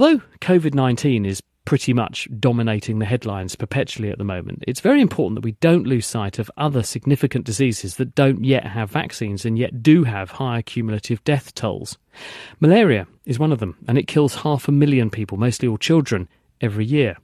Although COVID 19 is pretty much dominating the headlines perpetually at the moment, it's very important that we don't lose sight of other significant diseases that don't yet have vaccines and yet do have higher cumulative death tolls. Malaria is one of them, and it kills half a million people, mostly all children, every year.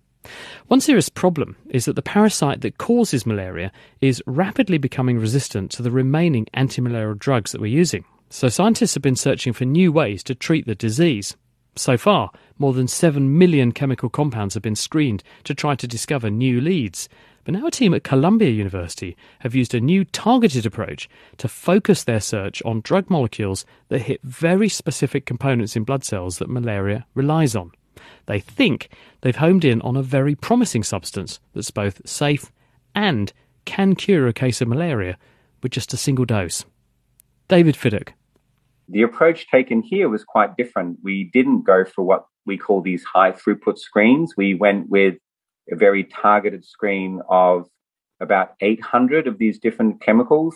One serious problem is that the parasite that causes malaria is rapidly becoming resistant to the remaining anti-malarial drugs that we're using. So scientists have been searching for new ways to treat the disease. So far, more than 7 million chemical compounds have been screened to try to discover new leads. But now a team at Columbia University have used a new targeted approach to focus their search on drug molecules that hit very specific components in blood cells that malaria relies on. They think they've homed in on a very promising substance that's both safe and can cure a case of malaria with just a single dose. David Fidock. The approach taken here was quite different. We didn't go for what we call these high throughput screens. We went with a very targeted screen of about 800 of these different chemicals.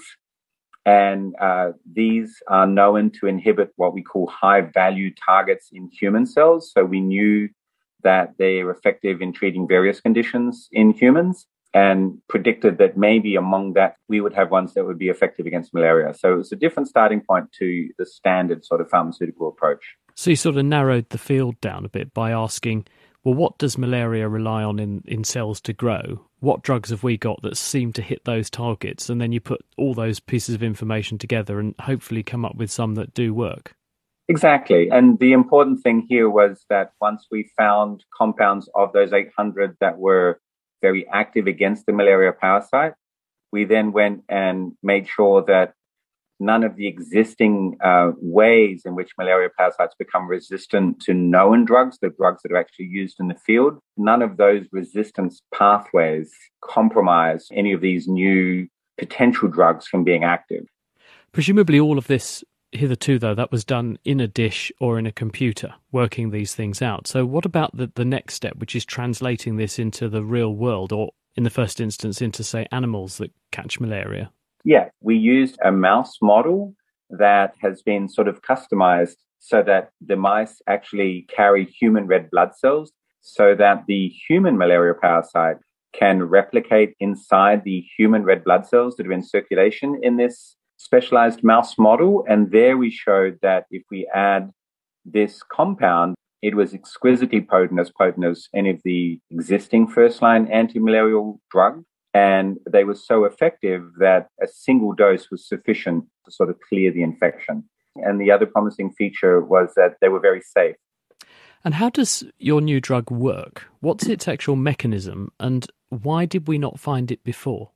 And uh, these are known to inhibit what we call high value targets in human cells. So we knew that they're effective in treating various conditions in humans and predicted that maybe among that we would have ones that would be effective against malaria. So it was a different starting point to the standard sort of pharmaceutical approach. So you sort of narrowed the field down a bit by asking, well, what does malaria rely on in, in cells to grow? What drugs have we got that seem to hit those targets? And then you put all those pieces of information together and hopefully come up with some that do work. Exactly. And the important thing here was that once we found compounds of those 800 that were very active against the malaria parasite. We then went and made sure that none of the existing uh, ways in which malaria parasites become resistant to known drugs, the drugs that are actually used in the field, none of those resistance pathways compromise any of these new potential drugs from being active. Presumably, all of this hitherto, though, that was done in a dish or in a computer, working these things out. So, what about the, the next step, which is translating this into the real world, or in the first instance, into, say, animals that catch malaria? Yeah, we used a mouse model that has been sort of customized so that the mice actually carry human red blood cells so that the human malaria parasite can replicate inside the human red blood cells that are in circulation in this specialized mouse model. And there we showed that if we add this compound, it was exquisitely potent, as potent as any of the existing first line anti-malarial drugs. And they were so effective that a single dose was sufficient to sort of clear the infection. And the other promising feature was that they were very safe. And how does your new drug work? What's its actual mechanism, and why did we not find it before?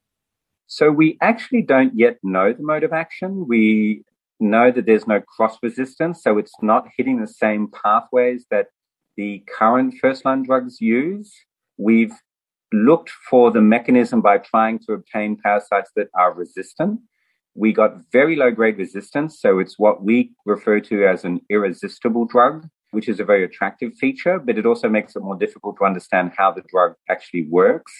So we actually don't yet know the mode of action. We know that there's no cross resistance, so it's not hitting the same pathways that the current first line drugs use. We've looked for the mechanism by trying to obtain parasites that are resistant. We got very low grade resistance, so it's what we refer to as an irresistible drug, which is a very attractive feature, but it also makes it more difficult to understand how the drug actually works.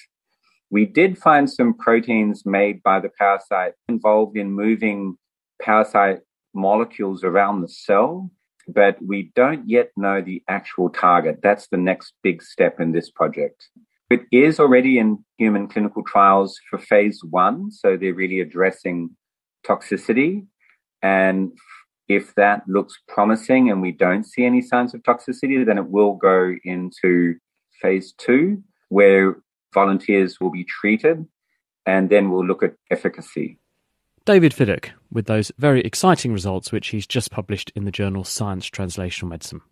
We did find some proteins made by the parasite involved in moving parasite molecules around the cell, but we don't yet know the actual target. That's the next big step in this project. It is already in human clinical trials for phase one, so they're really addressing toxicity. And if that looks promising and we don't see any signs of toxicity, then it will go into phase two, where volunteers will be treated, and then we'll look at efficacy. David Fidock with those very exciting results, which he's just published in the journal Science Translational Medicine.